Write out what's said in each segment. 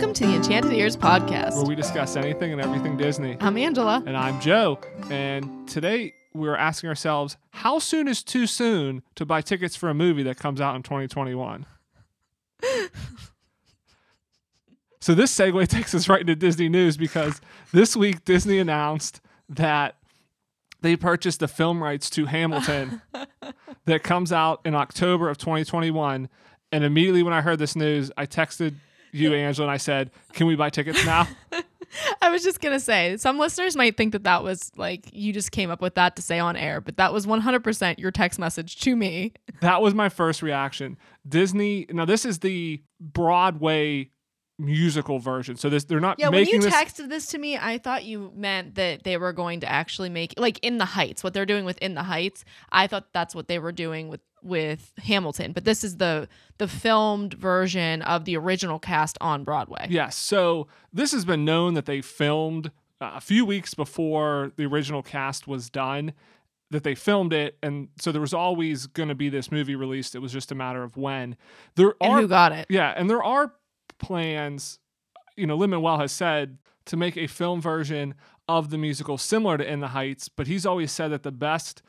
Welcome to the Enchanted Ears podcast. where we discuss anything and everything Disney. I'm Angela. And I'm Joe. And today we're asking ourselves, how soon is too soon to buy tickets for a movie that comes out in 2021? so this segue takes us right into Disney news because this week Disney announced that they purchased the film rights to Hamilton that comes out in October of 2021. And immediately when I heard this news, I texted you, Angela, and I said, "Can we buy tickets now?" I was just going to say, some listeners might think that that was like you just came up with that to say on air, but that was 100% your text message to me. That was my first reaction. Disney. Now this is the Broadway musical version. So this they're not Yeah, when you this. texted this to me, I thought you meant that they were going to actually make like in the Heights, what they're doing with In the Heights. I thought that's what they were doing with with Hamilton, but this is the the filmed version of the original cast on Broadway. yes. So this has been known that they filmed uh, a few weeks before the original cast was done. That they filmed it, and so there was always going to be this movie released. It was just a matter of when. There And are who got it? Yeah, and there are plans, you know, Lin Manuel has said to make a film version of the musical similar to In the Heights, but he's always said that the best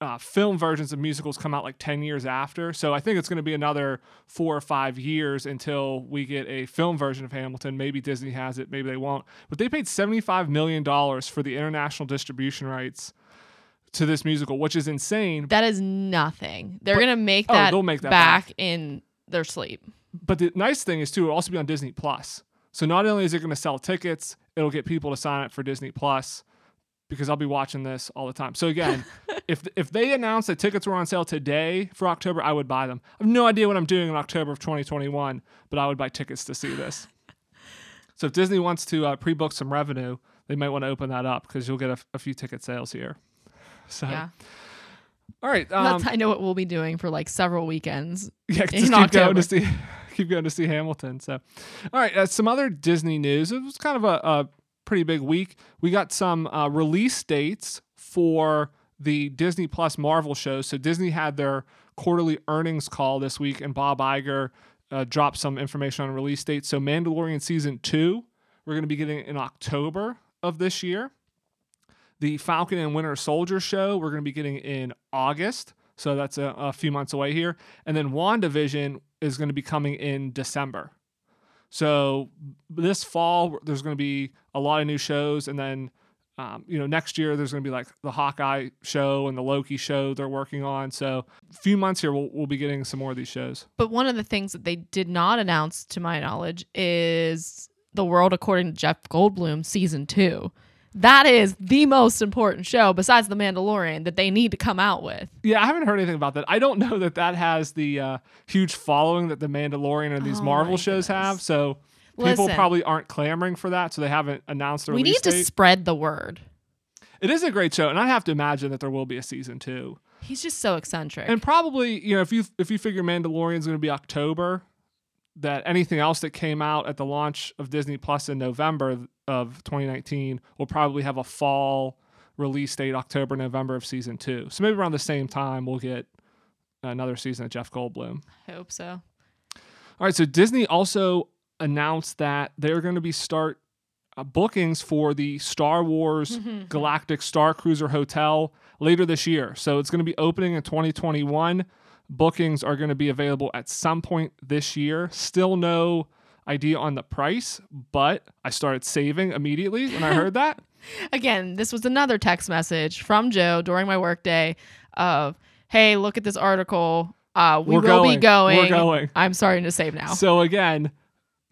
uh, film versions of musicals come out like 10 years after. So I think it's going to be another four or five years until we get a film version of Hamilton. Maybe Disney has it, maybe they won't. But they paid $75 million for the international distribution rights to this musical, which is insane. That is nothing. They're But- gonna make oh, that, they'll make that back, back. in their sleep. But the nice thing is too, it'll also be on Disney Plus. So not only is it going to sell tickets, it'll get people to sign up for Disney Plus because I'll be watching this all the time. So again, if if they announced that tickets were on sale today for October, I would buy them. I have no idea what I'm doing in October of 2021, but I would buy tickets to see this. so if Disney wants to uh, pre-book some revenue, they might want to open that up because you'll get a, a few ticket sales here. So Yeah, all right, um, that's I know what we'll be doing for like several weekends. Yeah, just keep going to see keep going to see Hamilton. So, all right, uh, some other Disney news. It was kind of a, a pretty big week. We got some uh, release dates for the Disney Plus Marvel shows. So Disney had their quarterly earnings call this week, and Bob Iger uh, dropped some information on release dates. So Mandalorian season two, we're going to be getting in October of this year. The Falcon and Winter Soldier show, we're going to be getting in August. So that's a, a few months away here. And then WandaVision is going to be coming in December. So this fall, there's going to be a lot of new shows. And then, um, you know, next year, there's going to be like the Hawkeye show and the Loki show they're working on. So a few months here, we'll, we'll be getting some more of these shows. But one of the things that they did not announce, to my knowledge, is The World According to Jeff Goldblum season two. That is the most important show besides The Mandalorian that they need to come out with. Yeah, I haven't heard anything about that. I don't know that that has the uh, huge following that the Mandalorian and these Oh Marvel shows goodness. have. So people Listen. probably aren't clamoring for that. So they haven't announced a We need to date. spread the word. It is a great show, and I have to imagine that there will be a season two. He's just so eccentric. And probably, you know, if you if you figure Mandalorian's going to be October, that anything else that came out at the launch of Disney Plus in November of 2019 will probably have a fall release date, October, November of season two. So maybe around the same time we'll get another season of Jeff Goldblum. I hope so. All right, so Disney also announced that they're going to be start uh, bookings for the Star Wars Galactic Star Cruiser Hotel later this year. So it's going to be opening in 2021. Bookings are going to be available at some point this year. Still no idea on the price, but I started saving immediately when I heard that. Again, this was another text message from Joe during my workday of, "Hey, look at this article. Uh, we We're will be going. going. We're going. I'm starting to save now. So again,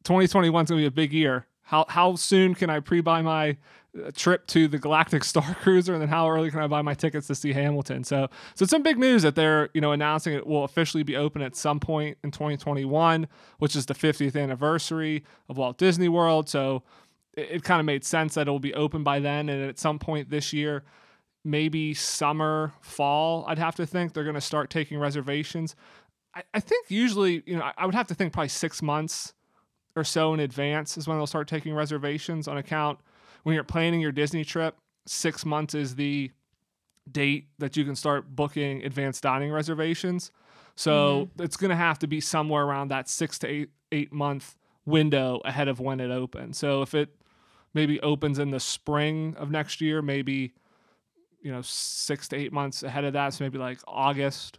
2021 is going to be a big year. How how soon can I pre-buy my uh, trip to the Galactic Star Cruiser, and then how early can I buy my tickets to see Hamilton? So so it's some big news that they're you know announcing it will officially be open at some point in 2021, which is the 50th anniversary of Walt Disney World. So it, it kind of made sense that it will be open by then, and at some point this year. Maybe summer, fall, I'd have to think they're going to start taking reservations. I, I think usually, you know, I, I would have to think probably six months or so in advance is when they'll start taking reservations on account when you're planning your Disney trip. Six months is the date that you can start booking advanced dining reservations. So it's going to have to be somewhere around that six to eight eight month window ahead of when it opens. So if it maybe opens in the spring of next year, maybe you know six to eight months ahead of that, so maybe like August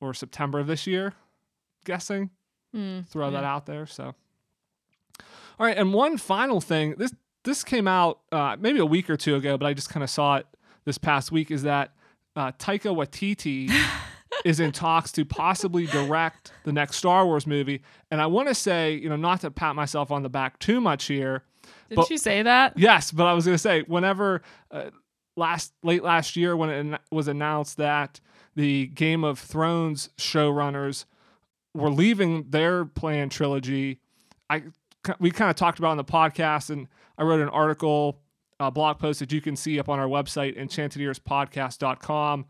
or September of this year, guessing. Mm, Throw that out there. So, all right, and one final thing. This this came out uh, maybe a week or two ago, but I just kind of saw it this past week. Is that uh, Taika Waititi is in talks to possibly direct the next Star Wars movie? And I want to say, you know, not to pat myself on the back too much here. Didn't But- you say that? Yes, but I was going to say whenever uh, last late last year when it was announced that the Game of Thrones showrunners were leaving their planned trilogy, I we kind of talked about on the podcast, and I wrote an article, a blog post that you can see up on our website, enchantedearspodcast.com,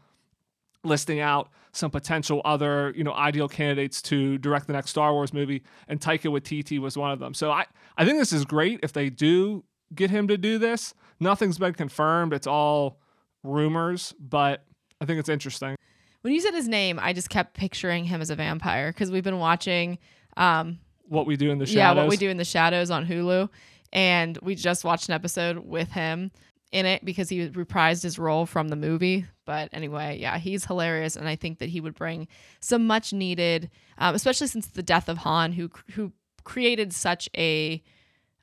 listing out some potential other, you know, ideal candidates to direct the next Star Wars movie, and Taika Waititi was one of them. So I, I think this is great if they do get him to do this. Nothing's been confirmed; it's all rumors, but I think it's interesting. When you said his name, I just kept picturing him as a vampire because we've been watching, um, What we do in the shadows. yeah, what we do in the shadows on Hulu, and we just watched an episode with him in it because he reprised his role from the movie. But anyway, yeah, he's hilarious, and I think that he would bring some much needed, um, especially since the death of Han, who who created such a,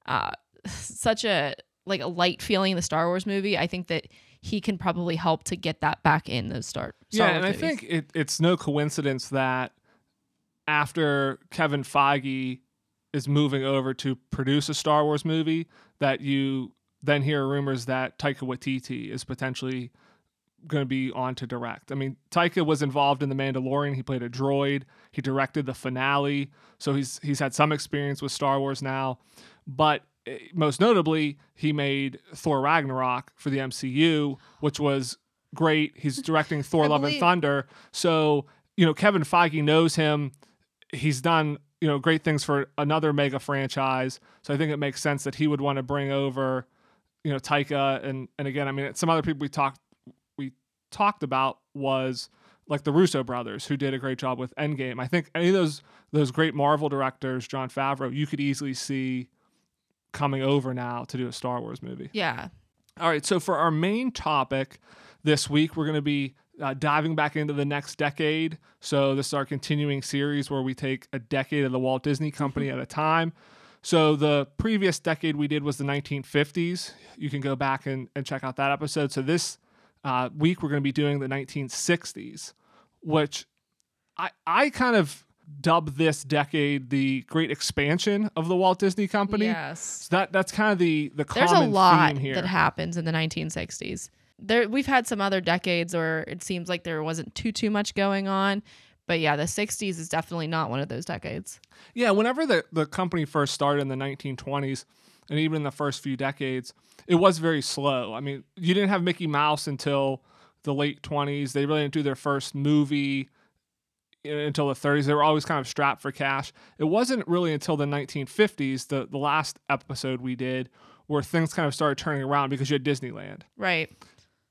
uh, such a like a light feeling in the Star Wars movie. I think that he can probably help to get that back in those Star. Star yeah, Wars and I think it, it's no coincidence that after Kevin Feige is moving over to produce a Star Wars movie, that you then hear rumors that Taika Waititi is potentially going to be on to direct. I mean, Taika was involved in The Mandalorian. He played a droid. He directed the finale, so he's he's had some experience with Star Wars now. But eh, most notably, he made Thor Ragnarok for the MCU, which was great. He's directing Thor: Love believe- and Thunder, so you know Kevin Feige knows him. He's done you know great things for another mega franchise, so I think it makes sense that he would want to bring over you know Taika and and again, I mean some other people we talked we talked about was like the Russo brothers who did a great job with Endgame. I think any of those those great Marvel directors, Jon Favreau, you could easily see coming over now to do a Star Wars movie. yeah, All right, so for our main topic this week, we're going to be uh, diving back into the next decade. So this is our continuing series where we take a decade of the Walt Disney Company at a time. So the previous decade we did was the 1950s. You can go back and, and check out that episode. So this uh, week we're going to be doing the 1960s, which I I kind of dub this decade the great expansion of the Walt Disney Company. yes. So that that's kind of the the There's common a lot theme here. that happens in the 1960s. There, we've had some other decades where it seems like there wasn't too too much going on, but yeah, the 60s is definitely not one of those decades. Yeah, whenever the, the company first started in the 1920s and even in the first few decades, it was very slow. I mean, you didn't have Mickey Mouse until the late 20s. They really didn't do their first movie until the 30s. They were always kind of strapped for cash. It wasn't really until the 1950s, the, the last episode we did, where things kind of started turning around because you had Disneyland Right.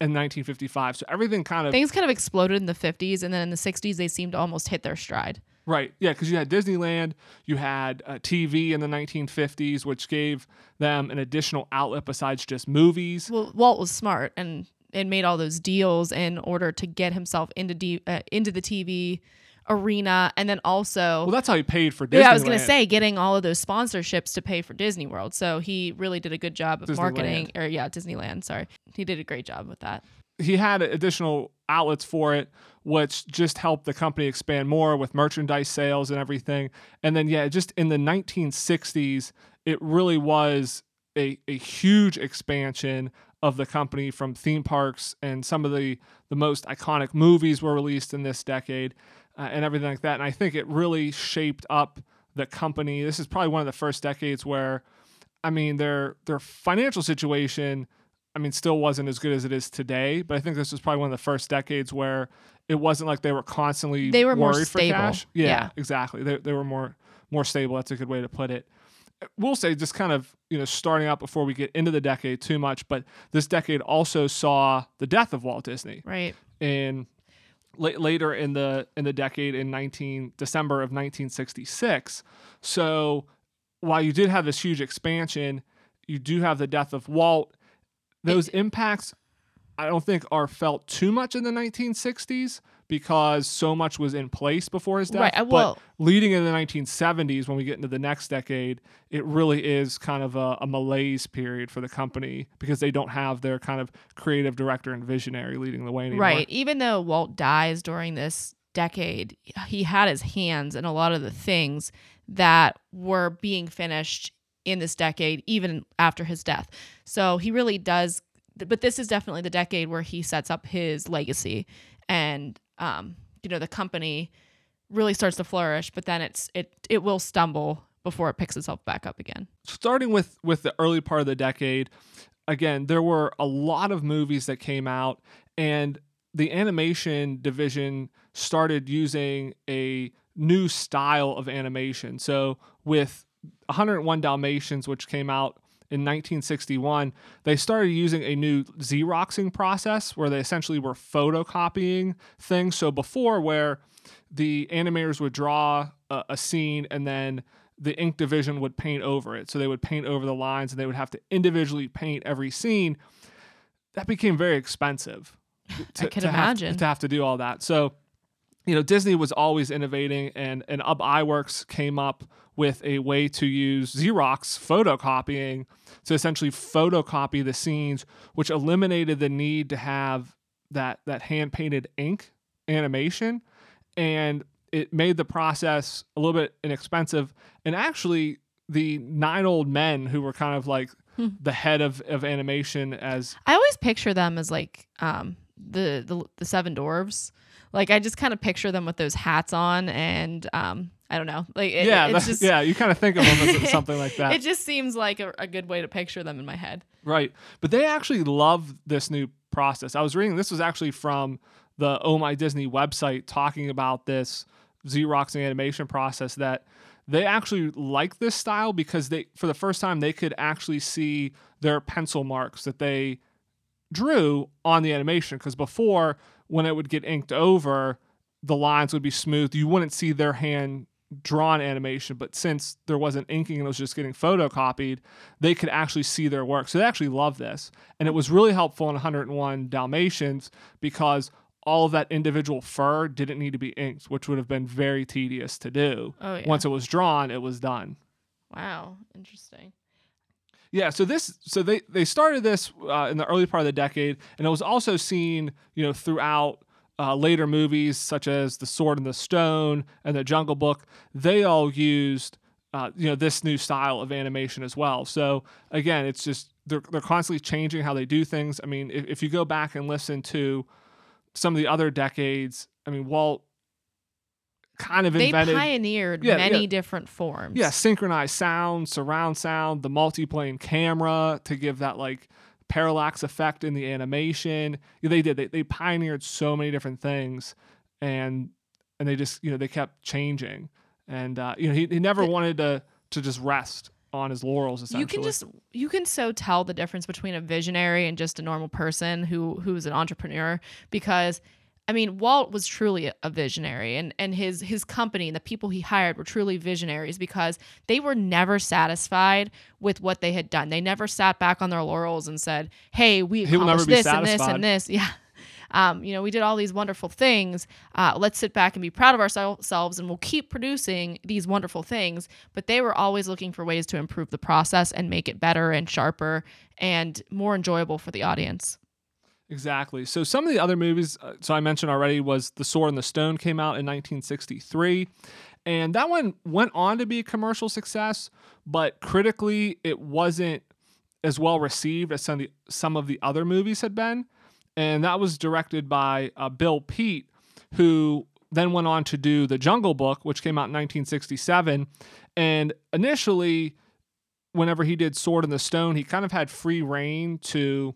In 1955. So everything kind of Things kind of exploded in the 50s, and then in the 60s they seemed to almost hit their stride. Right. Yeah, because you had Disneyland, you had uh, TV in the 1950s, which gave them an additional outlet besides just movies. Well, Walt was smart and and made all those deals in order to get himself into D, uh, into the TV arena, and then also. Well, that's how he paid for Disneyland. yeah, I was gonna say getting all of those sponsorships to pay for Disney World. So he really did a good job of Disneyland. marketing, or yeah, Disneyland. Sorry, he did a great job with that. he had additional outlets for it, which just helped the company expand more with merchandise sales and everything. And then, yeah, just in the 1960s, it really was a, a huge expansion of the company from theme parks and some of the, the most iconic movies were released in this decade uh, and everything like that. And I think it really shaped up the company. This is probably one of the first decades where, I mean, their their financial situation I mean, still wasn't as good as it is today. But I think this was probably one of the first decades where it wasn't like they were constantly They were more worried for stable. cash. Yeah, Yeah. exactly. They, they were more more stable. That's a good way to put it. We'll say just kind of you know starting out before we get into the decade too much, but this decade also saw the death of Walt Disney Right. in later in the in the decade in 19 December of 1966. So while you did have this huge expansion, you do have the death of Walt. Those impacts, I don't think, are felt too much in the 1960s because so much was in place before his death. Right, uh, well- but leading in the 1970s, when we get into the next decade, it really is kind of a, a malaise period for the company because they don't have their kind of creative director and visionary leading the way anymore. Right. Even though Walt dies during this decade, he had his hands in a lot of the things that were being finished in this decade, even after his death. So he really does. But this is definitely the decade where he sets up his legacy, and um, you know the company really starts to flourish. But then it's it it will stumble before it picks itself back up again. starting with with the early part of the decade again there were a lot of movies that came out and the animation division started using a new style of animation so with 101 dalmatians which came out in 1961 they started using a new xeroxing process where they essentially were photocopying things so before where the animators would draw a, a scene and then the ink division would paint over it. So they would paint over the lines and they would have to individually paint every scene. That became very expensive. To, could to have- imagine. to have to do all that. So, you know, Disney was always innovating, and and Ub Iwerks came up with a way to use Xerox photocopying to essentially photocopy the scenes, which eliminated the need to have that that hand painted ink animation, and it made the process a little bit inexpensive. And actually, the nine old men who were kind of like Hmm. the head of, of animation as I always picture them as like um the the, the seven dwarves. Like I just kind of picture them with those hats on and um I don't know. Like it, yeah, it's just yeah, you kind of think of them as something like that. it just seems like a, a good way to picture them in my head. Right. But they actually love this new process. I was reading this was actually from the Oh My Disney website talking about this Xerox animation process that they actually like this style because they for the first time they could actually see their pencil marks that they drew on the animation because before when it would get inked over the lines would be smooth you wouldn't see their hand drawn animation but since there wasn't inking and it was just getting photocopied they could actually see their work. So they actually love this. And it was really helpful in 101 dalmatians because all of that individual fur didn't need to be inked which would have been very tedious to do. Oh yeah. once it was drawn it was done. Wow, interesting. Yeah, so this so they they started this uh, in the early part of the decade, and it was also seen you know throughout uh, later movies such as The Sword and the Stone and The Jungle Book. They all used uh, you know this new style of animation as well. So again, it's just they're they're constantly changing how they do things. I mean, if, if you go back and listen to some of the other decades, I mean Walt kind of They invented pioneered Yeah, many yeah. different forms. yeah, synchronized sound, surround sound, the multiplane camera to give that like parallax effect in the animation. Yeah, They did. They, they pioneered so many different things, and and they just you know they kept changing, and uh, you know he, he never wanted to to just rest on his laurels. Essentially, you can just you can so tell the difference between a visionary and just a normal person who who's an entrepreneur because I mean Walt was truly a visionary and and his his company and the people he hired were truly visionaries because they were never satisfied with what they had done. They never sat back on their laurels and said, "Hey, we accomplished this and this and this." Yeah. Um, you know, we did all these wonderful things. Uh, let's sit back and be proud of ourselves, and we'll keep producing these wonderful things. But they were always looking for ways to improve the process and make it better and sharper and more enjoyable for the audience. Exactly. So some of the other movies, uh, so I mentioned already, was The Sword and the Stone came out in 1963, and that one went on to be a commercial success, but critically it wasn't as well received as some of the, some of the other movies had been, and that was directed by uh, Bill Peet, who then went on to do The Jungle Book, which came out in 1967, and initially. Whenever he did Sword in the Stone, he kind of had free reign to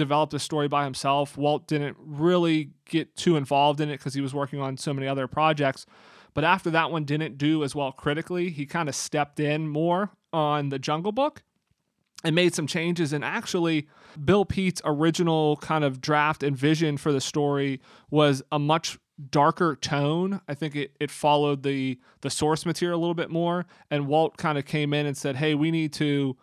developed the story by himself. Walt didn't really get too involved in it because he was working on so many other projects. But after that one didn't do as well critically, he kind of stepped in more on the Jungle Book and made some changes. And actually, Bill Peet's original kind of draft and vision for the story was a much darker tone. I think it, it followed the the source material a little bit more. And Walt kind of came in and said, "Hey, we need to,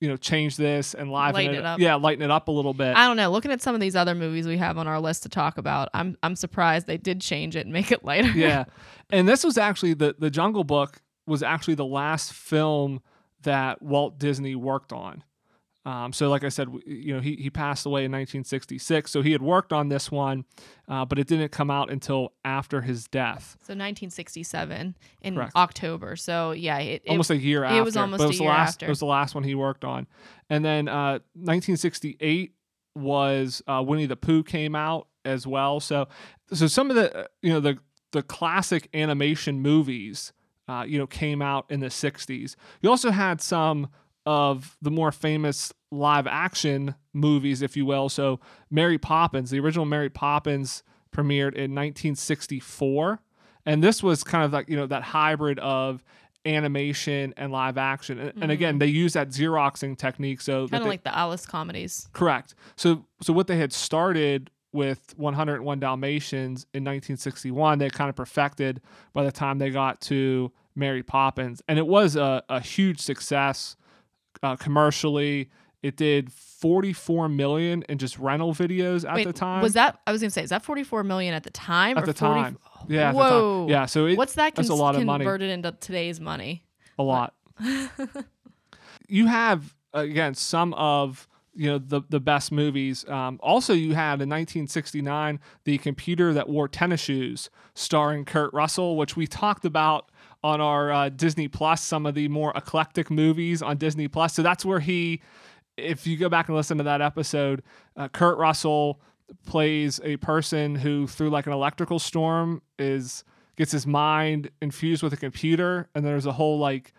you know, change this and liven Lighten it, it up. Yeah, lighten it up a little bit. I don't know. Looking at some of these other movies we have on our list to talk about, I'm I'm surprised they did change it and make it lighter. yeah, and this was actually the the Jungle Book was actually the last film that Walt Disney worked on. Um, so, like I said, you know, he, he passed away in 1966. So he had worked on this one, uh, but it didn't come out until after his death, So 1967 in Correct. October. So yeah, it, it almost a year after. it was almost it a year the last, after. It was the last one he worked on, and then uh, 1968 was uh, Winnie the Pooh came out as well. So, so some of the you know the the classic animation movies, uh, you know, came out in the 60s. You also had some of the more famous live action movies, if you will. So, Mary Poppins, the original Mary Poppins, premiered in 1964, and this was kind of like you know that hybrid of animation and live action. And, and again, mm-hmm. they use that xeroxing technique. So kind of like the Alice comedies. Correct. So so what they had started with 101 Dalmatians in 1961, they kind of perfected by the time they got to Mary Poppins, and it was a, a huge success uh, commercially. It did 44 million in just rental videos at Wait, the time. was that? I was gonna say, is that 44 million at the time? at or the 40 time? Yeah. the time. Whoa. Yeah. So it, What's that? that's a lot of money. converted into today's money. a lot. you have again some of you know the the best movies. Um, also, you had in 1969 the computer that wore tennis shoes, starring Kurt Russell, which we talked about on our uh, Disney Plus. Some of the more eclectic movies on Disney Plus. So that's where he, if you go back and listen to that episode, uh, Kurt Russell plays a person who through like an electrical storm is gets his mind infused with a computer and there's a whole like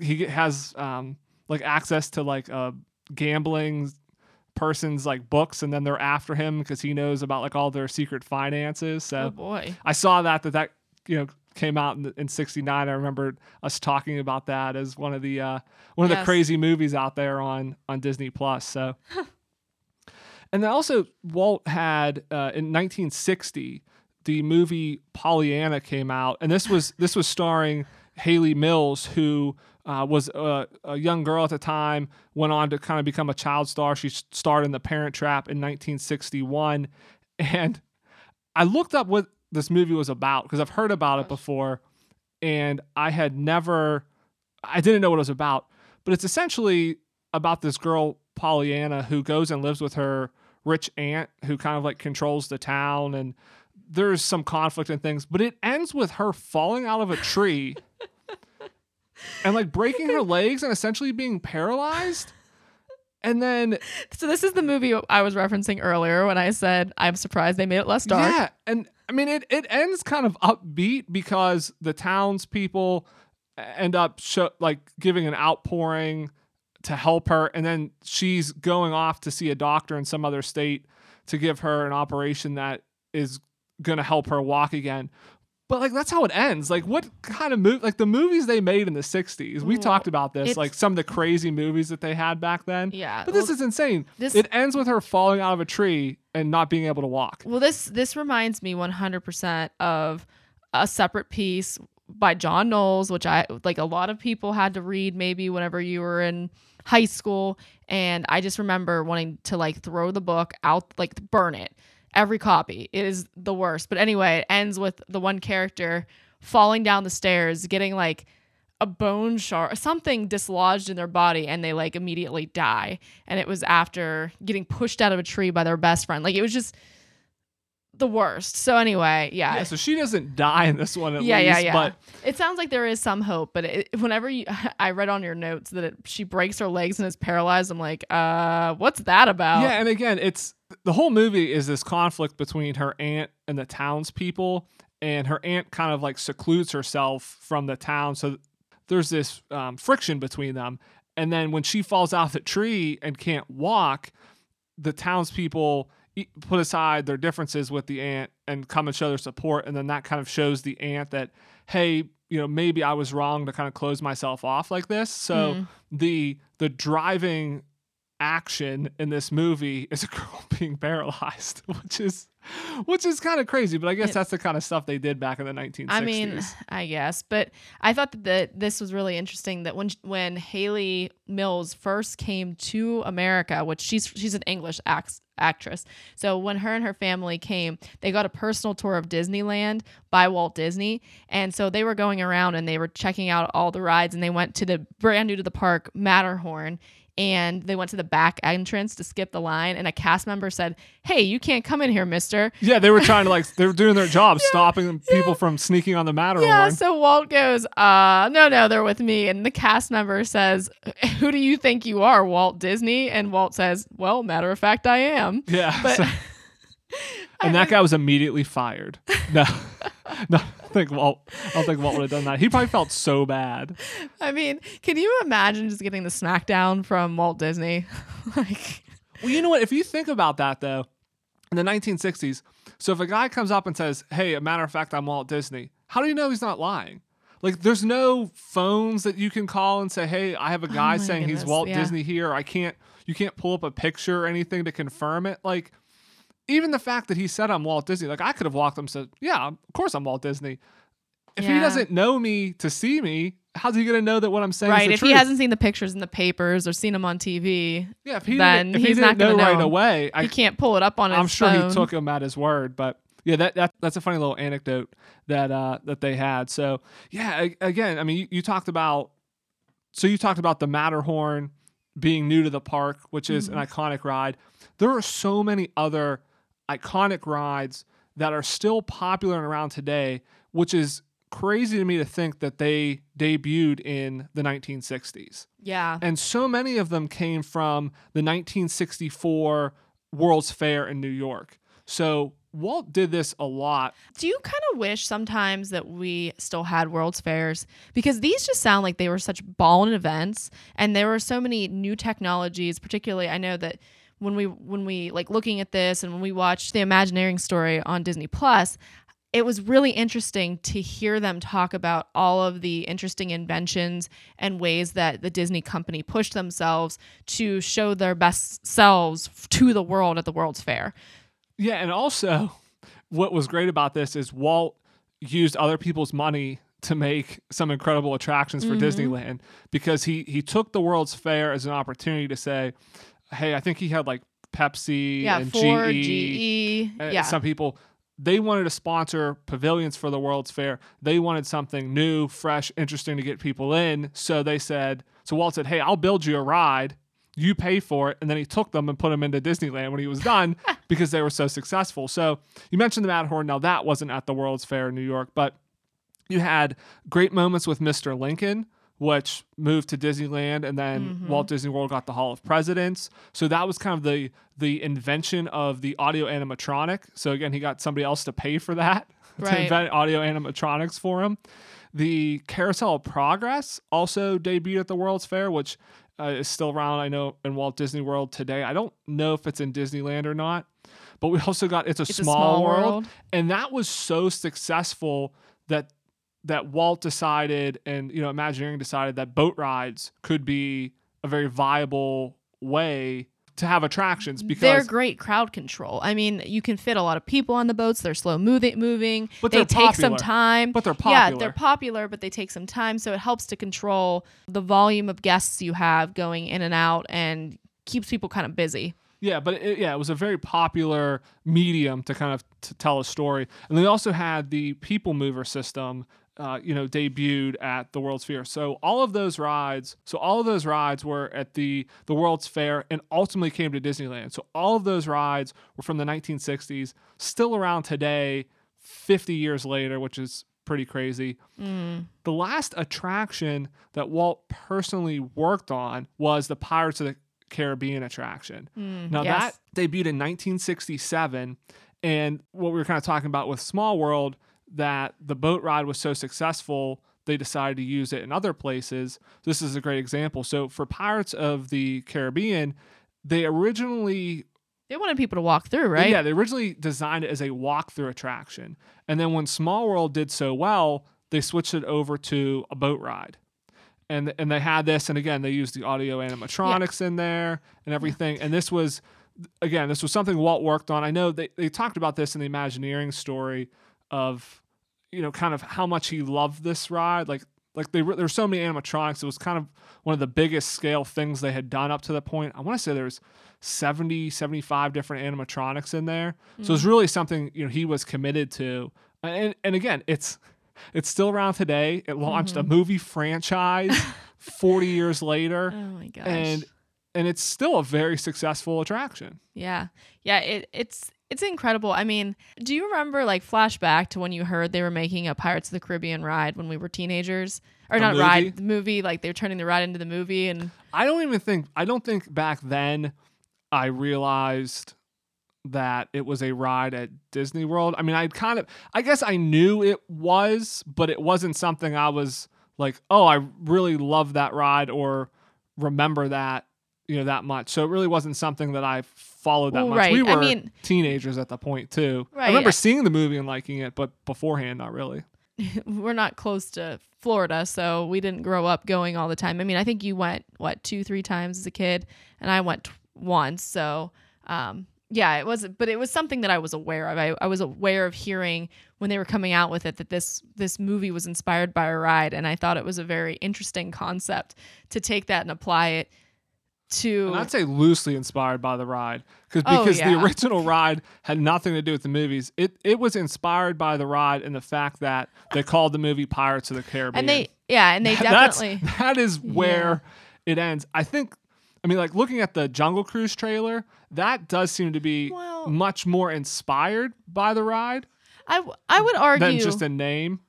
he has um like access to like a gambling person's like books and then they're after him because he knows about like all their secret finances so oh boy. i saw that that that you know came out in, in 69 i remember us talking about that as one of the uh one of the crazy movies out there on on disney plus so. And then also walt had uh, in 1960 the movie pollyanna came out and this was this was starring Hayley Mills who uh, was a, a young girl at the time went on to kind of become a child star. She starred in the parent trap in 1961 and I looked up what this movie was about because I've heard about it before and I had never I didn't know what it was about. But it's essentially about this girl Pollyanna who goes and lives with her rich aunt who kind of like controls the town and there's some conflict and things, but it ends with her falling out of a tree and like breaking her legs and essentially being paralyzed. And then So this is the movie I was referencing earlier when I said I'm surprised they made it less dark. Yeah, and I mean it. It ends kind of upbeat because the townspeople end up show, like giving an outpouring to help her, and then she's going off to see a doctor in some other state to give her an operation that is going to help her walk again. But like that's how it ends. Like what kind of movie? Like the movies they made in the '60s. We Well, talked about this. it's- Like some of the crazy movies that they had back then. Yeah. But this well, is insane. this- it ends with her falling out of a tree and not being able to walk. Well, this this reminds me 100% of a Separate Peace by John Knowles, which I like a lot of people had to read maybe whenever you were in high school, and I just remember wanting to like throw the book out, like burn it. Every copy it is the worst. But anyway, it ends with the one character falling down the stairs, getting like a bone shard, something dislodged in their body, and they like immediately die. And it was after getting pushed out of a tree by their best friend. Like it was just the worst. So anyway, yeah. Yeah, so she doesn't die in this one at yeah, least, yeah, yeah. but it sounds like there is some hope, but it, whenever you, I read on your notes that it, she breaks her legs and is paralyzed, I'm like, uh, what's that about? yeah, and again, it's the whole movie is this conflict between her aunt and the townspeople, and her aunt kind of like secludes herself from the town, so there's this um, friction between them. And then when she falls off the tree and can't walk, the townspeople put aside their differences with the aunt and come and show their support, and then that kind of shows the aunt that, hey, you know, maybe I was wrong to kind of close myself off like this. So Mm. the the driving action in this movie is a girl being paralyzed, which is which is kind of crazy. But I guess It- that's the kind of stuff they did back in the 1960s. I mean, I guess, but I thought that the, this was really interesting that when when Hayley Mills first came to America, which she's she's an English act, actress, so when her and her family came, they got a personal tour of Disneyland by Walt Disney, and so they were going around and they were checking out all the rides, and they went to the brand new to the park Matterhorn. And they went to the back entrance to skip the line, and a cast member said, "Hey, you can't come in here, Mister." yeah, they were trying to like they were doing their job, stopping people from sneaking on the Matterhorn. Yeah, so Walt goes, uh, no, no, they're with me. And the cast member says, Who do you think you are, Walt Disney? And Walt says, Well, matter of fact, I am. Yeah, But so- and that guy was immediately fired. No, no, I think Walt. I don't think Walt would have done that. He probably felt so bad. I mean, can you imagine just getting the smackdown from Walt Disney? like, Well, you know what? If you think about that, though, in the 1960s, so if a guy comes up and says, "Hey, a matter of fact, I'm Walt Disney," how do you know he's not lying? Like, there's no phones that you can call and say, "Hey, I have a oh guy Oh saying he's Walt yeah. Disney here." I can't. You can't pull up a picture or anything to confirm it. Like, even the fact that he said I'm Walt Disney, like I could have walked up and said, "Yeah, of course I'm Walt Disney." If he doesn't know me to see me, how's he gonna know that what I'm saying? is right. If truth? he hasn't seen the pictures in the papers or seen them on TV, yeah, if he then if he's he not didn't know gonna right away, I he can't pull it up on I'm sure phone. he took him at his word, but yeah, that, that that's a funny little anecdote that uh, that they had. So yeah, again, I mean, you, you talked about so you talked about the Matterhorn being new to the park, which is Mm-hmm. an iconic ride. There are so many other iconic rides that are still popular and around today, which is crazy to me to think that they debuted in the 1960s. Yeah. And so many of them came from the 1964 World's Fair in New York. So Walt did this a lot. Do you kind of wish sometimes that we still had World's Fairs? Because these just sound like they were such ballin' events and there were so many new technologies, particularly I know that when we when we like looking at this and when we watched the Imagineering story on Disney Plus, it was really interesting to hear them talk about all of the interesting inventions and ways that the Disney company pushed themselves to show their best selves to the world at the World's Fair. Yeah, and also what was great about this is Walt used other people's money to make some incredible attractions for mm-hmm. Disneyland because he he took the World's Fair as an opportunity to say, "Hey, I think he had like Pepsi Yeah, and Ford, GE, GE, uh, yeah. some people they wanted to sponsor pavilions for the World's Fair. They wanted something new, fresh, interesting to get people in. So they said, so Walt said, "Hey, I'll build you a ride. You pay for it." And then he took them and put them into Disneyland when he was done because they were so successful. So you mentioned the Matterhorn. Now that wasn't at the World's Fair in New York, but you had great moments with Mr. Lincoln, which moved to Disneyland, and then Walt Disney World got the Hall of Presidents. So that was kind of the the invention of the audio animatronic. So again, he got somebody else to pay for that to invent audio animatronics for him. The Carousel of Progress also debuted at the World's Fair, which uh, is still around. I know in Walt Disney World today. I don't know if it's in Disneyland or not. But we also got It's a, It's a Small, Small World, World. and that was so successful that that Walt decided and you know Imagineering decided that boat rides could be a very viable way to have attractions because they're great crowd control. I mean, you can fit a lot of people on the boats. They're slow moving, moving. But they take some time. But they're popular. Yeah, they're popular, but they take some time. So it helps to control the volume of guests you have going in and out, and keeps people kind of busy. Yeah, but it, yeah, it was a very popular medium to kind of to tell a story. And they also had the people mover system, uh, you know, debuted at the World's Fair. So all of those rides, so all of those rides were at the the World's Fair and ultimately came to Disneyland. So all of those rides were from the 1960s, still around today, 50 years later, which is pretty crazy. The last attraction that Walt personally worked on was the Pirates of the Caribbean attraction. now yes. that debuted in 1967, and what we were kind of talking about with Small World, that the boat ride was so successful, they decided to use it in other places. This is a great example. So for Pirates of the Caribbean, they originally They wanted people to walk through, right? yeah, they originally designed it as a walkthrough attraction. And then when Small World did so well, they switched it over to a boat ride. and and they had this, and again they used the audio animatronics in there and everything. And this was again this was something Walt worked on. I know they they talked about this in the Imagineering story of you know kind of how much he loved this ride, like. Like they, there were so many animatronics. It was kind of one of the biggest scale things they had done up to the point. I want to say there was 70, 75 different animatronics in there. So it was mm. really something you know he was committed to. And and again, it's it's still around today. It launched a mm-hmm. movie franchise 40 years later Oh my gosh. and and it's still a very successful attraction. Yeah. Yeah, it, it's it's incredible. I mean, do you remember like flashback to when you heard they were making a Pirates of the Caribbean ride when we were teenagers? Or A not movie? ride, the movie, like they were turning the ride into the movie and I don't even think I don't think back then I realized that it was a ride at Disney World. I mean, I kind of I guess I knew it was, but it wasn't something I was like, "Oh, I really love that ride or remember that, you know, that much." So it really wasn't something that I followed that Well, much. right. We I were mean- teenagers at the point too. Right, I remember yeah. seeing the movie and liking it, but beforehand not really. we're not close to Florida, so we didn't grow up going all the time. I mean, I think you went what two, three times as a kid, and I went t- once. So, um, yeah, it was, but it was something that I was aware of. I, I was aware of hearing when they were coming out with it that this this movie was inspired by a ride, and I thought it was a very interesting concept to take that and apply it to. And I'd say loosely inspired by the ride because Oh, because the original ride had nothing to do with the movies. It it was inspired by the ride and the fact that they called the movie Pirates of the Caribbean. and they, yeah, and they definitely. that is where it ends. I think. I mean, like looking at the Jungle Cruise trailer, that does seem to be Well- much more inspired by the ride I I would argue than just a name.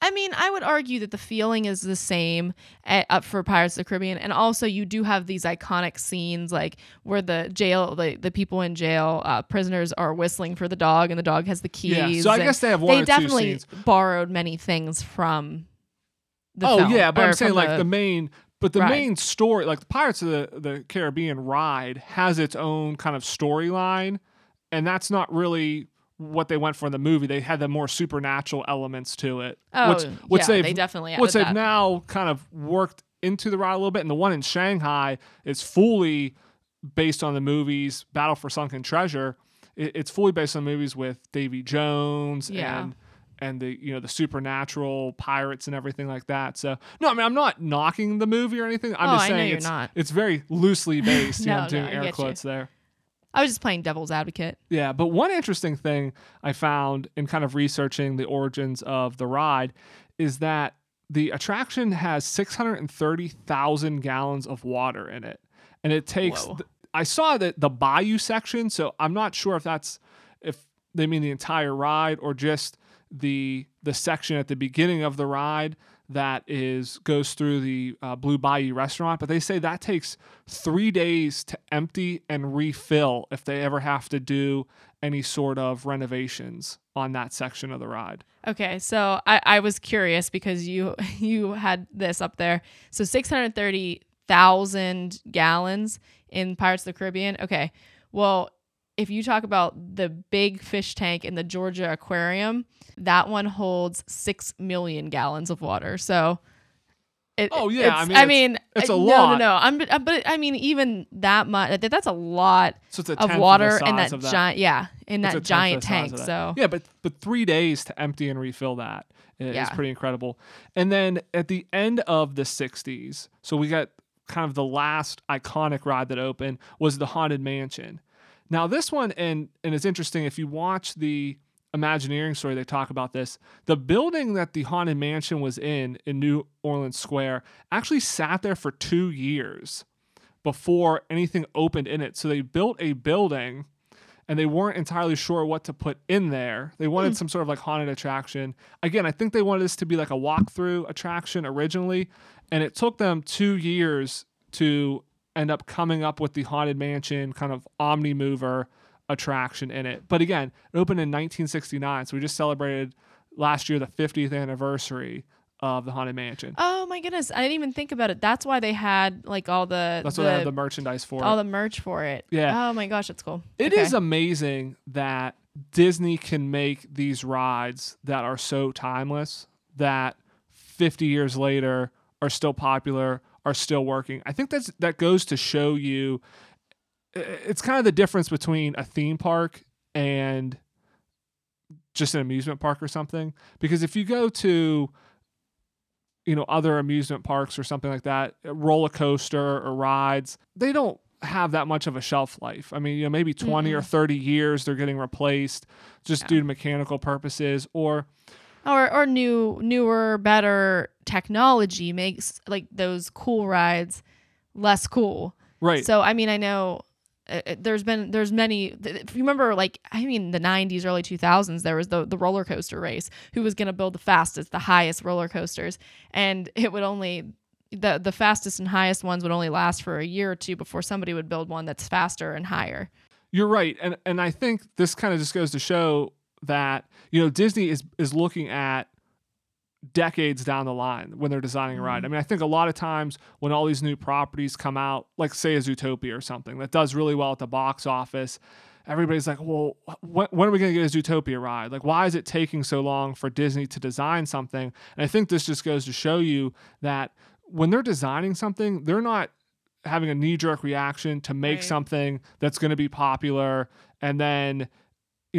I mean, I would argue that the feeling is the same at, up for Pirates of the Caribbean, and also you do have these iconic scenes like where the jail, the, the people in jail, uh, prisoners are whistling for the dog, and the dog has the keys. Yeah, so I guess they have one they definitely borrowed many things from. The oh film, yeah, but I'm saying like the, main, but the main story, like the Pirates of the, the Caribbean ride, has its own kind of storyline, and that's not really what they went for in the movie. They had the more supernatural elements to it, Oh, which which yeah, they've they definitely which they've that. now kind of worked into the ride a little bit. And the one in Shanghai is fully based on the movies Battle for Sunken Treasure. It, it's fully based on movies with Davy Jones Yeah. and and the you know the supernatural pirates and everything like that. So no, I mean I'm not knocking the movie or anything. I'm Oh, just saying it's it's very loosely based. you know, No, I'm doing no, air get you. quotes there. I was just playing devil's advocate. Yeah, but one interesting thing I found in kind of researching the origins of the ride is that the attraction has 630,000 gallons of water in it. And it takes th- I saw that the bayou section, so I'm not sure if that's if they mean the entire ride or just the the section at the beginning of the ride that is goes through the uh, Blue Bayou restaurant, but they say that takes three days to empty and refill if they ever have to do any sort of renovations on that section of the ride. Okay, so I, I was curious because you you had this up there. So six hundred thirty thousand gallons in Pirates of the Caribbean. Okay, well, if you talk about the big fish tank in the Georgia Aquarium, that one holds six million gallons of water. So. It, Oh, yeah, I mean, I it's- mean, it's a uh, lot. No, no, no. I'm, but I mean, even that much, that's a lot So it's of water in that, that. giant. Yeah, in that giant tank. that. So yeah, but but three days to empty and refill that i- Yeah. pretty incredible. And then at the end of the '60s, so we got kind of the last iconic ride that opened was the Haunted Mansion. Now this one, and and it's interesting if you watch the Imagineering story, they talk about this. The building that the Haunted Mansion was in in New Orleans Square actually sat there for two years before anything opened in it. So they built a building and they weren't entirely sure what to put in there. They wanted hmm. some sort of like haunted attraction. Again, I think they wanted this to be like a walkthrough attraction originally, and it took them two years to end up coming up with the haunted mansion kind of omni mover attraction in it. But again, it opened in 1969, so we just celebrated last year the 50th anniversary of the haunted mansion. Oh my goodness, I didn't even think about it. That's why they had like all the That's the, what they have the merchandise for. all it. the merch for it. Yeah. Oh my gosh, that's cool. It Okay. is amazing that Disney can make these rides that are so timeless that 50 years later are still popular, are still working. I think that's that goes to show you it's kind of the difference between a theme park and just an amusement park or something. Because if you go to you know other amusement parks or something like that, roller coaster or rides, they don't have that much of a shelf life. I mean, you know, maybe 20 mm-hmm. or 30 years they're getting replaced just yeah. due to mechanical purposes or or or new newer better technology makes like those cool rides less cool. Right. So I mean, I know uh, uh, there's been there's many if you remember like i mean the 90s early 2000s there was the the roller coaster race who was going to build the fastest the highest roller coasters and it would only the the fastest and highest ones would only last for a year or two before somebody would build one that's faster and higher you're right and and i think this kind of just goes to show that you know disney is is looking at decades down the line when they're designing a ride. I mm-hmm. mean, I think a lot of times when all these new properties come out, like say a Zootopia or something that does really well at the box office, everybody's like, well, when, when are we going to get a Zootopia ride? Like, why is it taking so long for Disney to design something? And I think this just goes to show you that when they're designing something, they're not having a knee jerk reaction to make right. something that's going to be popular and then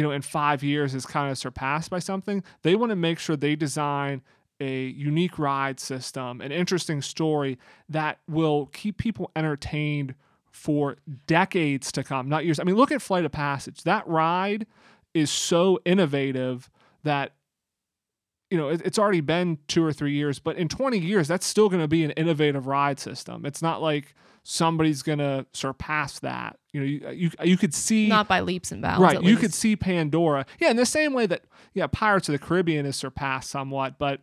you know, in five years is kind of surpassed by something. They want to make sure they design a unique ride system, an interesting story that will keep people entertained for decades to come, not years. I mean, look at Flight of Passage. That ride is so innovative that you know it's already been two or three years, but in 20 years, that's still going to be an innovative ride system. It's not like somebody's gonna surpass that. You know, you uh, you, uh, you could see not by leaps and bounds. Right, you could see Pandora. Yeah, in the same way that yeah, Pirates of the Caribbean is surpassed somewhat, but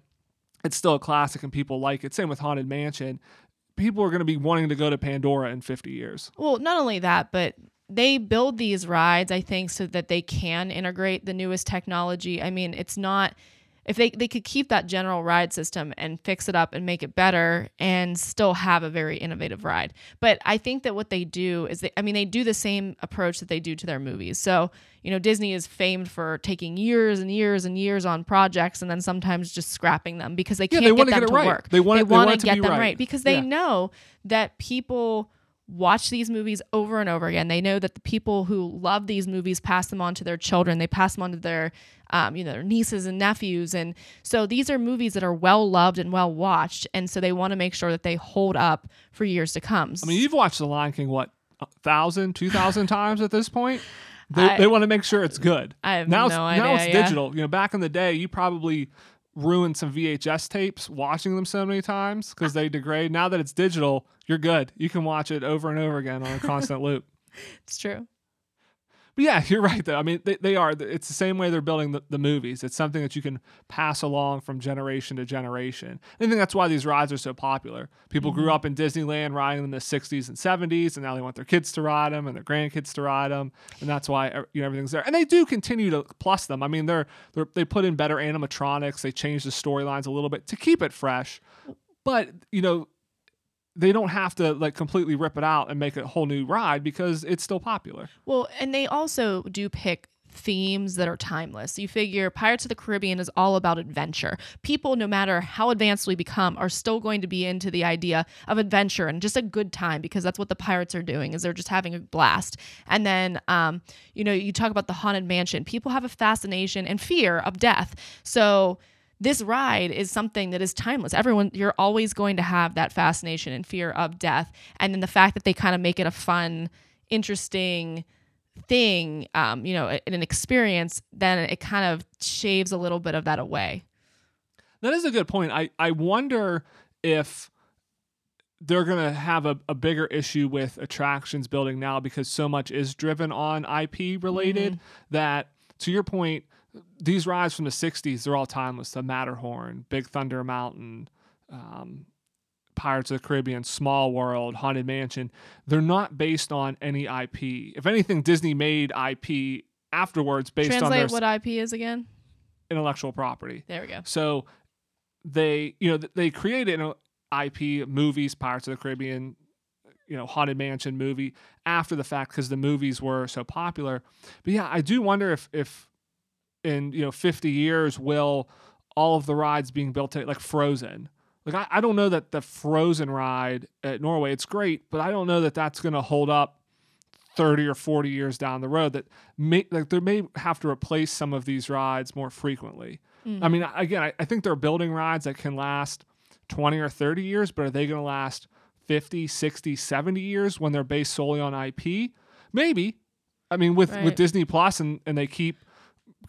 it's still a classic and people like it. Same with Haunted Mansion. People are going to be wanting to go to Pandora in 50 years. Well, not only that, but they build these rides, I think, so that they can integrate the newest technology. I mean, it's not if they, they could keep that general ride system and fix it up and make it better and still have a very innovative ride. But I think that what they do is they, I mean, they do the same approach that they do to their movies. So, you know, Disney is famed for taking years and years and years on projects and then sometimes just scrapping them because they can't they get them get to right. work. They want, they want, to get them right. right because they yeah. know that people watch these movies over and over again. They know that the people who love these movies pass them on to their children. They pass them on to their, um, you know, their nieces and nephews. And so these are movies that are well loved and well watched. And so they want to make sure that they hold up for years to come. I mean, you've watched The Lion King what, a thousand, two thousand times at this point. They, I, they want to make sure it's good. I have now no it's, idea. Now it's yeah. digital. You know, back in the day, you probably ruined some VHS tapes watching them so many times because they degrade. Now that it's digital, you're good. You can watch it over and over again on a constant loop. It's true. But yeah, you're right though. I mean, they, they are. It's the same way they're building the, the movies. It's something that you can pass along from generation to generation. I think that's why these rides are so popular. People mm-hmm. grew up in Disneyland riding them in the 60s and 70s, and now they want their kids to ride them and their grandkids to ride them, and that's why you know, everything's there. And they do continue to plus them. I mean, they're, they're they put in better animatronics. They change the storylines a little bit to keep it fresh. But you know, they don't have to like completely rip it out and make a whole new ride because it's still popular. Well, and they also do pick themes that are timeless. You figure Pirates of the Caribbean is all about adventure. People, no matter how advanced we become, are still going to be into the idea of adventure and just a good time because that's what the pirates are doing is they're just having a blast. And then, um, you know, you talk about the haunted mansion. People have a fascination and fear of death. So this ride is something that is timeless. Everyone, you're always going to have that fascination and fear of death. And then the fact that they kind of make it a fun, interesting thing, um, you know, an experience, then it kind of shaves a little bit of that away. That is a good point. I, I wonder if they're going to have a, a bigger issue with attractions building now because so much is driven on IP related mm-hmm. that, to your point, these rides from the 60s, they're all timeless. The Matterhorn, Big Thunder Mountain, um, Pirates of the Caribbean, Small World, Haunted Mansion, they're not based on any IP. If anything, Disney made IP afterwards based Translate on their what IP is again? Intellectual property. There we go. So they, you know, they created an IP movies, Pirates of the Caribbean, you know, Haunted Mansion movie after the fact because the movies were so popular. But yeah, I do wonder if if in you know 50 years will all of the rides being built to, like Frozen like I, I don't know that the Frozen ride at Norway it's great, but I don't know that that's going to hold up 30 or 40 years down the road that may like they may have to replace some of these rides more frequently. Mm. I mean, again, I, I think they're building rides that can last 20 or 30 years, but are they going to last 50, 60, 70 years when they're based solely on IP? Maybe. I mean, with, with Disney Plus and, and they keep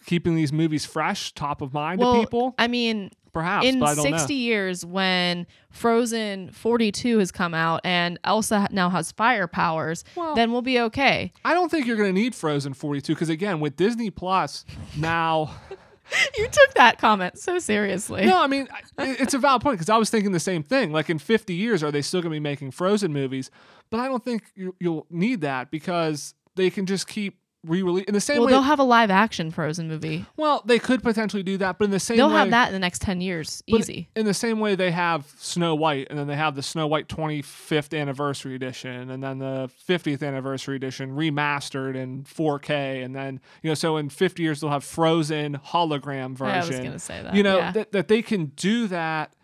keeping these movies fresh, top of mind well, to people, I mean, perhaps, in but I don't 60 know. years when Frozen 42 has come out and Elsa now has fire powers, Well- then we'll be okay. I don't think you're going to need Frozen 42 because, again, with Disney Plus now. you took that comment so seriously. No, I mean it's a valid point because I was thinking the same thing. Like in 50 years, are they still going to be making Frozen movies? But I don't think you'll need that because they can just keep re-release in the same well, way. they'll have a live action Frozen movie. well, they could potentially do that, but in the same way They'll way, have that in the next 10 years. Easy. In the same way, they have Snow White, and then they have the Snow White 25th anniversary edition, and then the 50th anniversary edition remastered in 4K, and then you know, so in 50 years they'll have Frozen hologram version. I was going to say that. you know yeah. that, that they can do that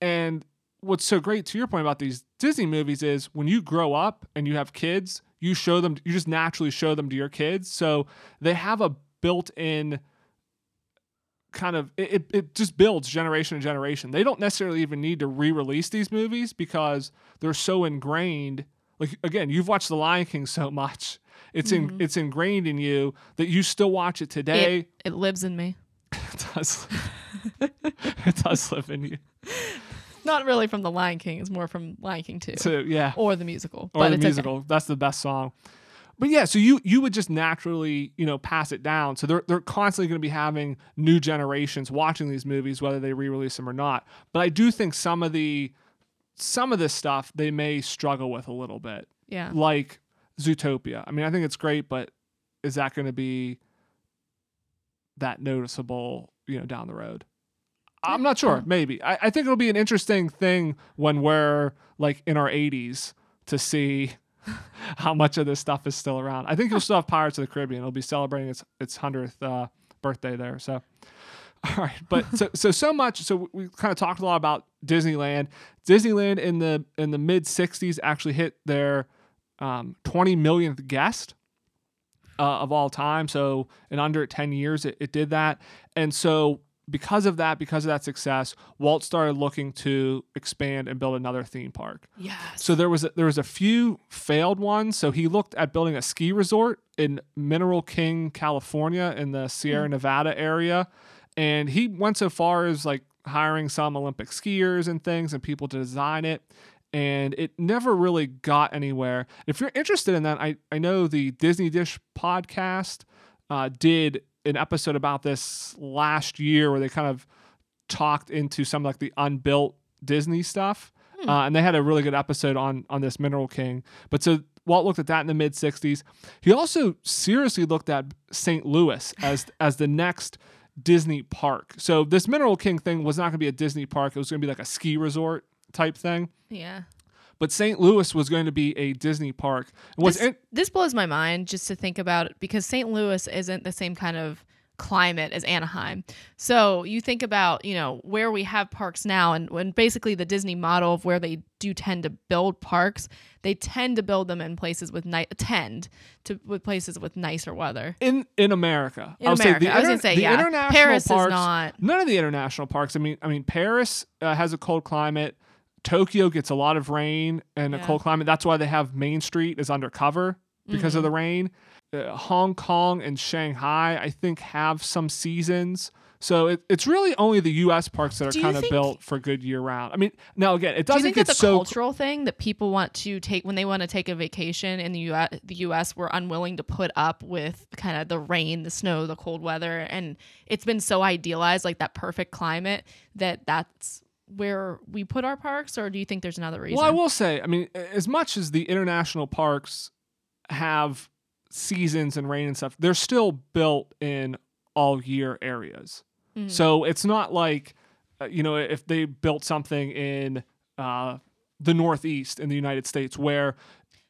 and what's so great to your point about these disney movies is when you grow up and you have kids you show them you just naturally show them to your kids. So they have a built-in kind of it, it, just builds generation to generation. They don't necessarily even need to re-release these movies because they're so ingrained. Like again you've watched the lion king so much. It's in mm-hmm. it's ingrained in you that you still watch it today. It, it lives in me. it does. It does live in you Not really from The Lion King. It's more from Lion King 2 so yeah or the musical. or but the it's okay. musical that's the best song but yeah so you you would just naturally you know pass it down so they're, they're constantly going to be having new generations watching these movies whether they re-release them or not but i do think some of the some of this stuff they may struggle with a little bit Yeah. like zootopia i mean i think it's great but is that going to be that noticeable you know down the road i'm not sure. Maybe. I, I think it'll be an interesting thing when we're like in our 80s to see how much of this stuff is still around. I think you'll still have pirates of the caribbean. It'll be celebrating its its 100th uh, birthday there so. All right but so so so much so we kind of talked a lot about disneyland. Disneyland in the in the mid 60s actually hit their um, 20 millionth guest uh, of all time. So in under 10 years, it, it did that. And so because of that, because of that success, Walt started looking to expand and build another theme park. Yes. So there was a, there was a few failed ones. So he looked at building a ski resort in Mineral King, California, in the Sierra Nevada area, and he went so far as like hiring some Olympic skiers and things and people to design it. And it never really got anywhere. If you're interested in that, I, I know the Disney Dish podcast uh, did an episode about this last year where they kind of talked into some like the unbuilt Disney stuff. Uh, and they had a really good episode on on this Mineral King. But so Walt looked at that in the mid '60s. He also seriously looked at St. Louis as as the next Disney park. So this Mineral King thing was not going to be a Disney park. It was going to be like a ski resort type thing. yeah. But St. Louis was going to be a Disney park. And what's This, in- this blows my mind just to think about it because St. Louis isn't the same kind of climate as Anaheim. So you think about, you know, where we have parks now and when basically the Disney model of where they do tend to build parks, they tend to build them in places with ni- tend to with places with nicer weather. in in America. In I would say America. the I was inter- say, the yeah. international Paris is not- None of the international parks. I mean, I mean, Paris uh, has a cold climate. Tokyo gets a lot of rain and a cold climate. That's why they have Main Street is undercover because Mm-hmm. of the rain. Uh, Hong Kong and Shanghai, I think, have some seasons. So it, it's really only the U.S. parks that are kind of built for good year round. I mean, now again, it Do you doesn't think a so cultural thing that people want to take when they want to take a vacation in the U.S. The U.S. We're unwilling to put up with kind of the rain, the snow, the cold weather, and it's been so idealized, like that perfect climate, that that's where we put our parks. Or do you think there's another reason? Well, I will say, I mean, as much as the international parks have seasons and rain and stuff, they're still built in all year areas. Mm. So it's not like, uh, you know, if they built something in uh, the Northeast in the United States where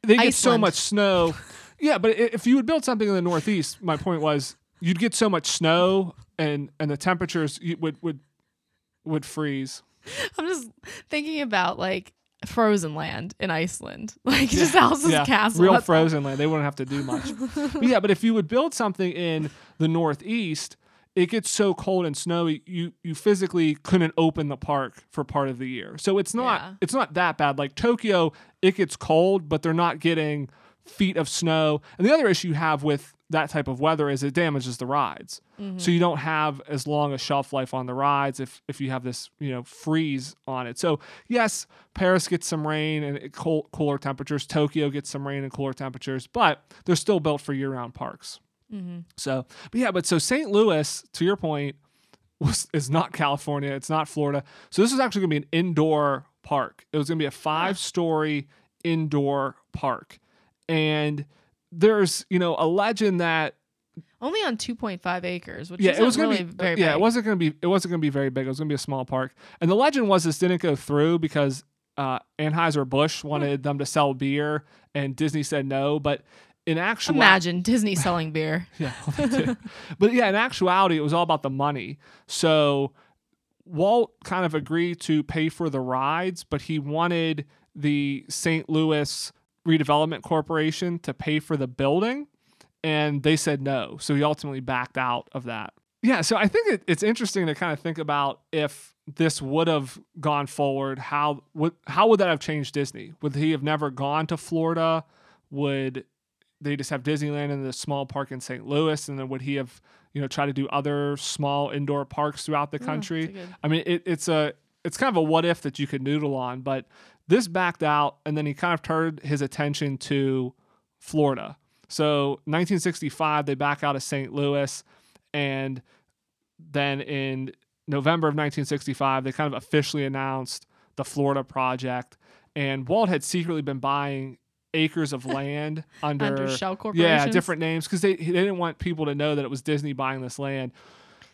they get so much snow. yeah, but if you would build something in the Northeast, my point was you'd get so much snow and and the temperatures would would would freeze. I'm just thinking about like Frozen Land in Iceland, like just houses yeah, castle. real frozen land. They wouldn't have to do much. But yeah, but if you would build something in the Northeast, it gets so cold and snowy, you you physically couldn't open the park for part of the year. So it's not Yeah. it's not that bad. Like Tokyo, it gets cold, but they're not getting feet of snow. And the other issue you have with that type of weather is it damages the rides. So mm-hmm. you don't have as long a shelf life on the rides if if you have this you know freeze on it. So yes, Paris gets some rain and cold, cooler temperatures. Tokyo gets some rain and cooler temperatures, but they're still built for year-round parks. Mm-hmm. So, but yeah, but so St. Louis, to your point, was is not California. It's not Florida. So this is actually going to be an indoor park. It was going to be a five-story indoor park, and there's you know a legend that Only on 2.5 acres, which yeah, it was gonna be very yeah, big. it wasn't gonna be it wasn't gonna be very big. It was gonna be a small park, and the legend was this didn't go through because uh, Anheuser Busch wanted them to sell beer, and Disney said no. But in actual Imagine Disney selling beer. yeah, well, they did. but yeah, in actuality, it was all about the money. So Walt kind of agreed to pay for the rides, but he wanted the St. Louis Redevelopment Corporation to pay for the building, and they said no. So he ultimately backed out of that. Yeah, so I think it, it's interesting to kind of think about if this would have gone forward, how would how would that have changed Disney? Would he have never gone to Florida? Would they just have Disneyland in the small park in St. Louis, and then would he have, you know, try to do other small indoor parks throughout the country? that's a good- I mean, it, it's a it's kind of a what if that you could noodle on, but this backed out, and then he kind of turned his attention to Florida. So 1965, they back out of St. Louis, and then in November of 1965, they kind of officially announced the Florida project. And Walt had secretly been buying acres of land under, Under shell yeah different names because they they didn't want people to know that it was Disney buying this land.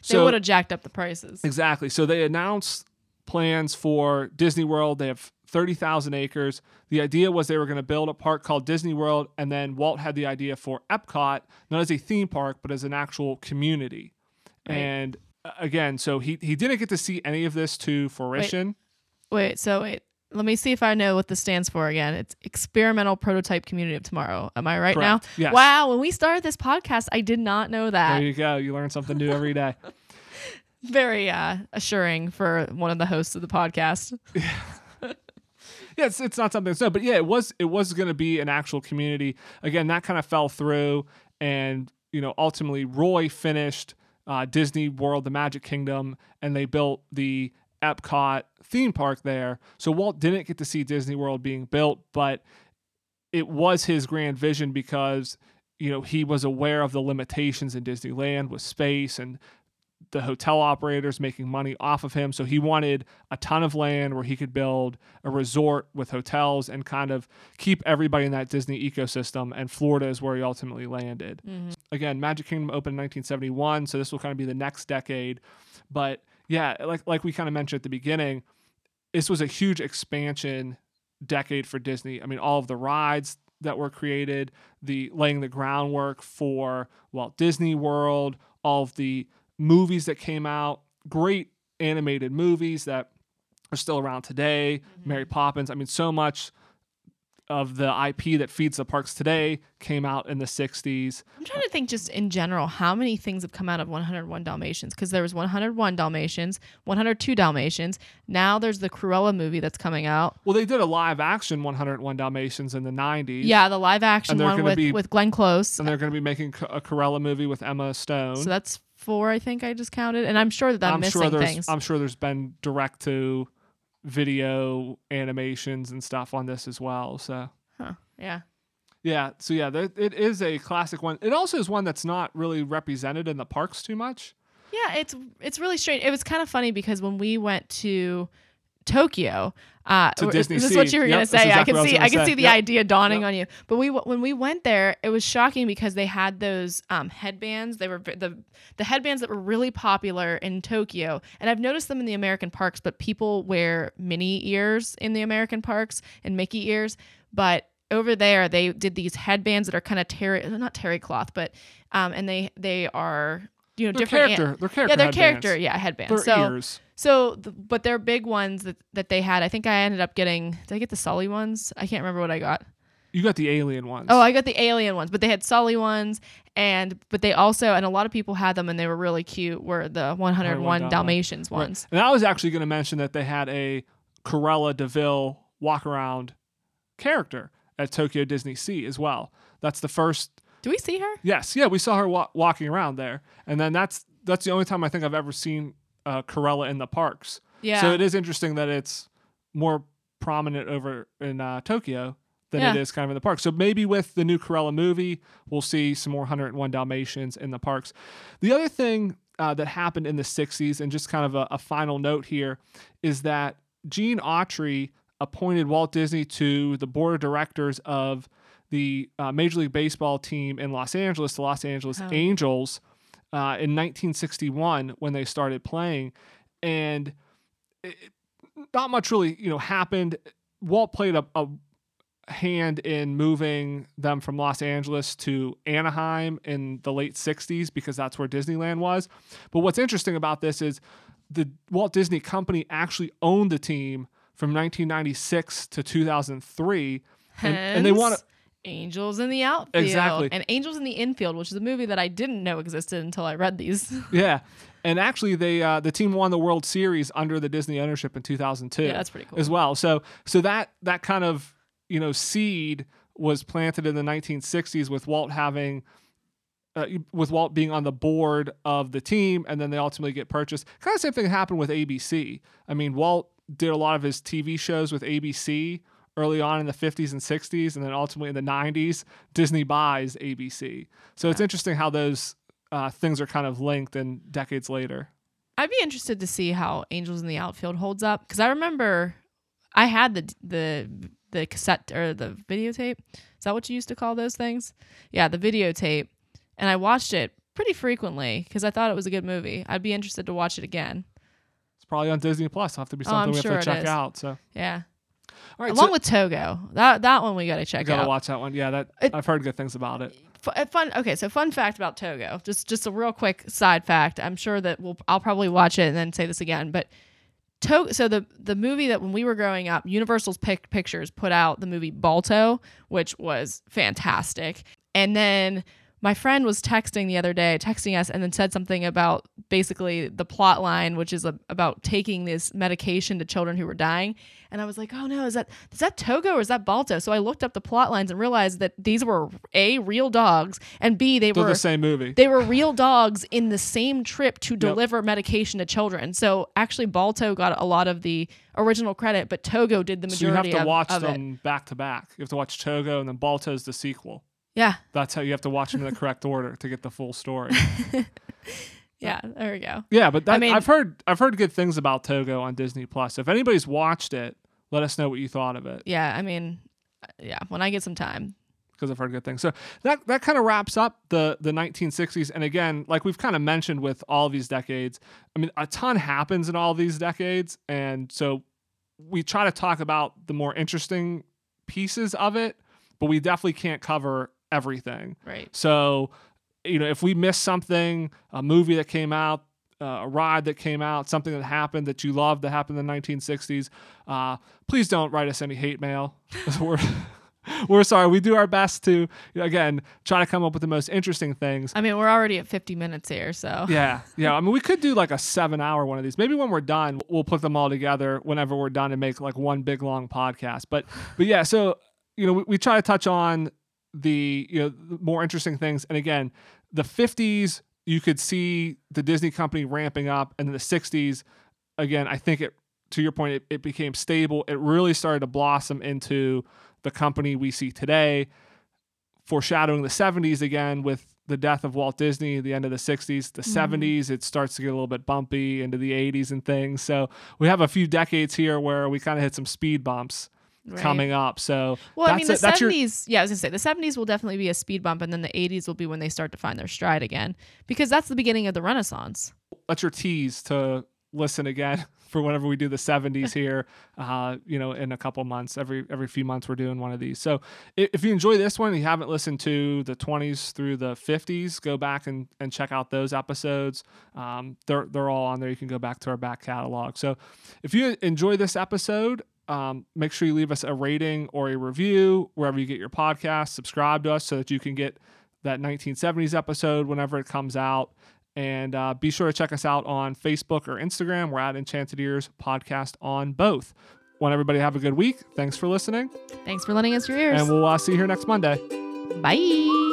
They would have jacked up the prices. Exactly. So they announced plans for Disney World. They have 30,000 acres. The idea was they were going to build a park called Disney World, and then Walt had the idea for Epcot, not as a theme park, but as an actual community. Right. And uh, again, so he, he didn't get to see any of this to fruition. Wait, so wait. Let me see if I know what this stands for again. It's Experimental Prototype Community of Tomorrow. Am I right Correct. now? Yes. Wow, when we started this podcast, I did not know that. There you go. You learn something new every day. Very uh, assuring for one of the hosts of the podcast. yeah, it's, it's not something so, but yeah, it was it was going to be an actual community. Again, that kind of fell through, and you know, ultimately Roy finished uh, Disney World, the Magic Kingdom, and they built the Epcot theme park there. So Walt didn't get to see Disney World being built, but it was his grand vision because you know he was aware of the limitations in Disneyland with space and the hotel operators making money off of him. So he wanted a ton of land where he could build a resort with hotels and kind of keep everybody in that Disney ecosystem. And Florida is where he ultimately landed. Mm-hmm. Again, Magic Kingdom opened in 1971, so this will kind of be the next decade. But yeah, like like we kind of mentioned at the beginning, this was a huge expansion decade for Disney. I mean, all of the rides that were created, the laying the groundwork for Walt Disney World, all of the movies that came out, great animated movies that are still around today, mm-hmm. Mary Poppins. I mean, so much of the IP that feeds the parks today came out in the 60s. I'm trying to think just in general how many things have come out of 101 Dalmatians because there was 101 Dalmatians, 102 Dalmatians. Now there's the Cruella movie that's coming out. Well, they did a live action 101 Dalmatians in the 90s. Yeah, the live action one with, be- with Glenn Close. And they're going to be making a Cruella movie with Emma Stone. So that's four, I think I just counted, and I'm sure that I'm, I'm missing sure there's things. I'm sure there's been direct to video animations and stuff on this as well. So huh. Yeah. yeah, so yeah, there, it is a classic one. It also is one that's not really represented in the parks too much. Yeah, it's it's really strange. It was kind of funny because when we went to Tokyo, uh, To Disney is this what you were Yep, gonna say? I exactly can I was see I gonna can say. see the Yep. idea dawning Yep. on you. But we when we went there, it was shocking because they had those um, headbands. They were the the headbands that were really popular in Tokyo, and I've noticed them in the American parks. But people wear Minnie ears in the American parks and Mickey ears, but over there they did these headbands that are kind of terry not terry cloth but um and they they are you know Their different. an- their character, yeah, their headbands. character. Yeah, headbands. Their so ears. so, the, but their big ones that that they had. I think I ended up getting. Did I get the Sully ones? I can't remember what I got. You got the alien ones. Oh, I got the alien ones, but they had Sully ones, and but they also and a lot of people had them, and they were really cute. Were the 101 101 Dalmatians Right. ones? And I was actually going to mention that they had a Cruella de Vil walk around character at Tokyo Disney Sea as well. That's the first. Do we see her? Yes, yeah, we saw her wa- walking around there, and then that's that's the only time I think I've ever seen uh, Cruella in the parks. Yeah. So it is interesting that it's more prominent over in uh, Tokyo than it Yeah. is kind of in the park. So maybe with the new Cruella movie, we'll see some more 101 Dalmatians in the parks. The other thing uh, that happened in the 60s, and just kind of a, a final note here, is that Gene Autry appointed Walt Disney to the board of directors of the uh, Major League Baseball team in Los Angeles, the Los Angeles Oh. Angels, uh, in 1961 when they started playing. And it, not much really, you know, happened. Walt played a, a hand in moving them from Los Angeles to Anaheim in the late 60s because that's where Disneyland was. But what's interesting about this is the Walt Disney Company actually owned the team from 1996 to 2003 and, and they want to Angels in the outfield. Exactly. And Angels in the infield, which is a movie that I didn't know existed until I read these. yeah and actually they uh, the team won the World Series under the Disney ownership in 2002 yeah, that's pretty cool. as well. So so that that kind of you know seed was planted in the 1960s with Walt having uh, with Walt being on the board of the team, and then they ultimately get purchased. Kind of same thing happened with ABC. I mean, Walt did a lot of his TV shows with ABC early on in the 50s and 60s, and then ultimately in the 90s, Disney buys ABC. So it's interesting how those uh, things are kind of linked and decades later. I'd be interested to see how Angels in the Outfield holds up because I remember I had the the the cassette or the videotape. Is that what you used to call those things? Yeah, the videotape, and I watched it pretty frequently because I thought it was a good movie. I'd be interested to watch it again. It's probably on Disney Plus. It'll have to be Oh, something we have to check is. out. So, all right, along so with Togo. That that one we got to check gotta out. watch that one. Yeah, that It- I've heard good things about it. Uh, fun. Okay, so fun fact about Togo. Just just a real quick side fact. I'm sure that we'll I'll probably watch it and then say this again, but Togo. So the the movie that when we were growing up, Universal's Pic- Pictures put out the movie Balto, which was fantastic, and then. My friend was texting the other day, texting us, and then said something about basically the plot line, which is a, about taking this medication to children who were dying. And I was like, "Oh no, is that is that Togo or is that Balto?" So I looked up the plot lines and realized that these were a real dogs, and b they They're were the same movie. they were real dogs in the same trip to deliver medication to children. So actually, Balto got a lot of the original credit, but Togo did the so you have to of, watch of it. them back to back. You have to watch Togo and then Balto's the sequel. Yeah, That's how you have to watch them in the correct order to get the full story. yeah. There we go. Yeah, but that, I mean- I've heard I've heard good things about Togo on Disney Plus. If anybody's watched it, let us know what you thought of it Yeah, I mean, uh, yeah. When I get some time, because I've heard good things. So that that kind of wraps up the the 1960s. And again, like we've kind of mentioned with all these decades, I mean, a ton happens in all these decades, and so we try to talk about the more interesting pieces of it, but we definitely can't cover everything. right? So, you know, if we miss something, a movie that came out, uh, a ride that came out, something that happened that you loved that happened in the 1960s, uh, please don't write us any hate mail. we're, we're sorry. We do our best to, you know, again, try to come up with the most interesting things. I mean, we're already at 50 minutes here, so Yeah, yeah. I mean, we could do like a seven-hour one of these. Maybe when we're done, we'll put them all together. Whenever we're done, and make like one big long podcast. But, but yeah. So you know, we, we try to touch on the you know the more interesting things. And again, the '50s, you could see the Disney company ramping up, and in the '60s, again, I think it. To your point, it, it became stable. It really started to blossom into the company we see today foreshadowing the 70s again with the death of Walt Disney, the end of the 60s, the Mhm. 70s, it starts to get a little bit bumpy into the 80s and things. So we have a few decades here where we kind of hit some speed bumps right. coming up. So Well, I mean, the it. That's your- 70s, yeah, I was gonna say the 70s will definitely be a speed bump, and then the 80s will be when they start to find their stride again, because that's the beginning of the Renaissance. that's your tease to listen again for whenever we do the 70s here uh, you know in a couple months every every few months we're doing one of these so if, if you enjoy this one and you haven't listened to the 20s through the 50s go back and, and check out those episodes um, they're, they're all on there you can go back to our back catalog so if you enjoy this episode um, make sure you leave us a rating or a review wherever you get your podcast subscribe to us so that you can get that 1970s episode whenever it comes out and uh, be sure to check us out on Facebook or Instagram. We're at Enchanted Ears Podcast on both. Want everybody to have a good week. Thanks for listening. Thanks for lending us your ears. And we'll uh, see you here next Monday. Bye.